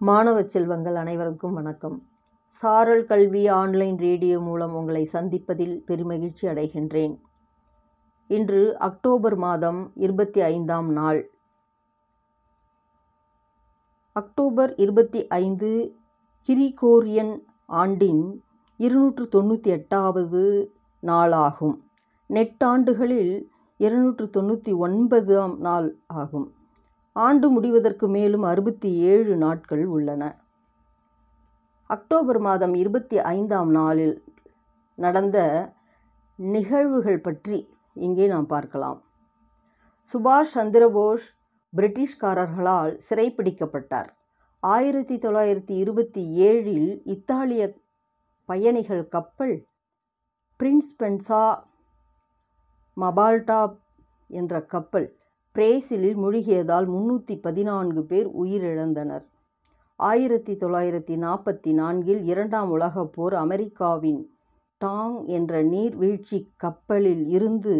மாணவ செல்வங்கள் அனைவருக்கும் வணக்கம். சாரல் கல்வி ஆன்லைன் ரேடியோ மூலம் உங்களை சந்திப்பதில் பெருமகிழ்ச்சி அடைகின்றேன். இன்று அக்டோபர் மாதம் இருபத்தி ஐந்தாம் நாள். அக்டோபர் இருபத்தி ஐந்து கிரிகோரியன் ஆண்டின் இருநூற்று தொண்ணூற்றி எட்டாவது நாளாகும். நெட்டாண்டுகளில் இருநூற்று தொண்ணூற்றி ஒன்பதாம் நாள் ஆகும். ஆண்டு முடிவதற்கு மேலும் அறுபத்தி ஏழு நாட்கள் உள்ளன. அக்டோபர் மாதம் இருபத்தி ஐந்தாம் நாளில் நடந்த நிகழ்வுகள் பற்றி இங்கே நாம் பார்க்கலாம். சுபாஷ் சந்திரபோஸ் பிரிட்டிஷ்காரர்களால் சிறைப்பிடிக்கப்பட்டார். ஆயிரத்தி தொள்ளாயிரத்தி இருபத்தி ஏழில் இத்தாலிய பயணிகள் கப்பல் பிரின்ஸ் பென்சா மபால்டா என்ற கப்பல் பிரேசிலில் மூழ்கியதால் முன்னூற்றி பதினான்கு பேர் உயிரிழந்தனர். ஆயிரத்தி தொள்ளாயிரத்தி நாற்பத்தி நான்கில் இரண்டாம் உலகப் போர் அமெரிக்காவின் டாங் என்ற நீர்வீழ்ச்சி கப்பலில் இருந்து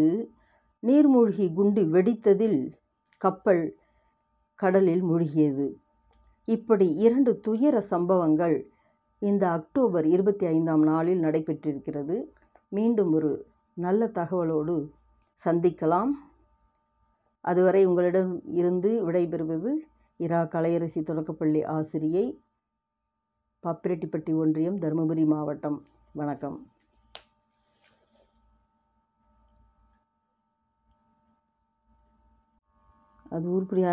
நீர்மூழ்கி குண்டு வெடித்ததில் கப்பல் கடலில் மூழ்கியது. இப்படி இரண்டு துயர சம்பவங்கள் இந்த அக்டோபர் இருபத்தி ஐந்தாம் நாளில் நடைபெற்றிருக்கிறது. மீண்டும் ஒரு நல்ல தகவலோடு சந்திக்கலாம். அதுவரை உங்களிடம் இருந்து விடைபெறுவது இரா கலையரசி தொடக்கப்பள்ளி ஆசிரியை பாப்பிரெட்டிப்பட்டி ஒன்றியம் தருமபுரி மாவட்டம். வணக்கம். அது உருப்படியா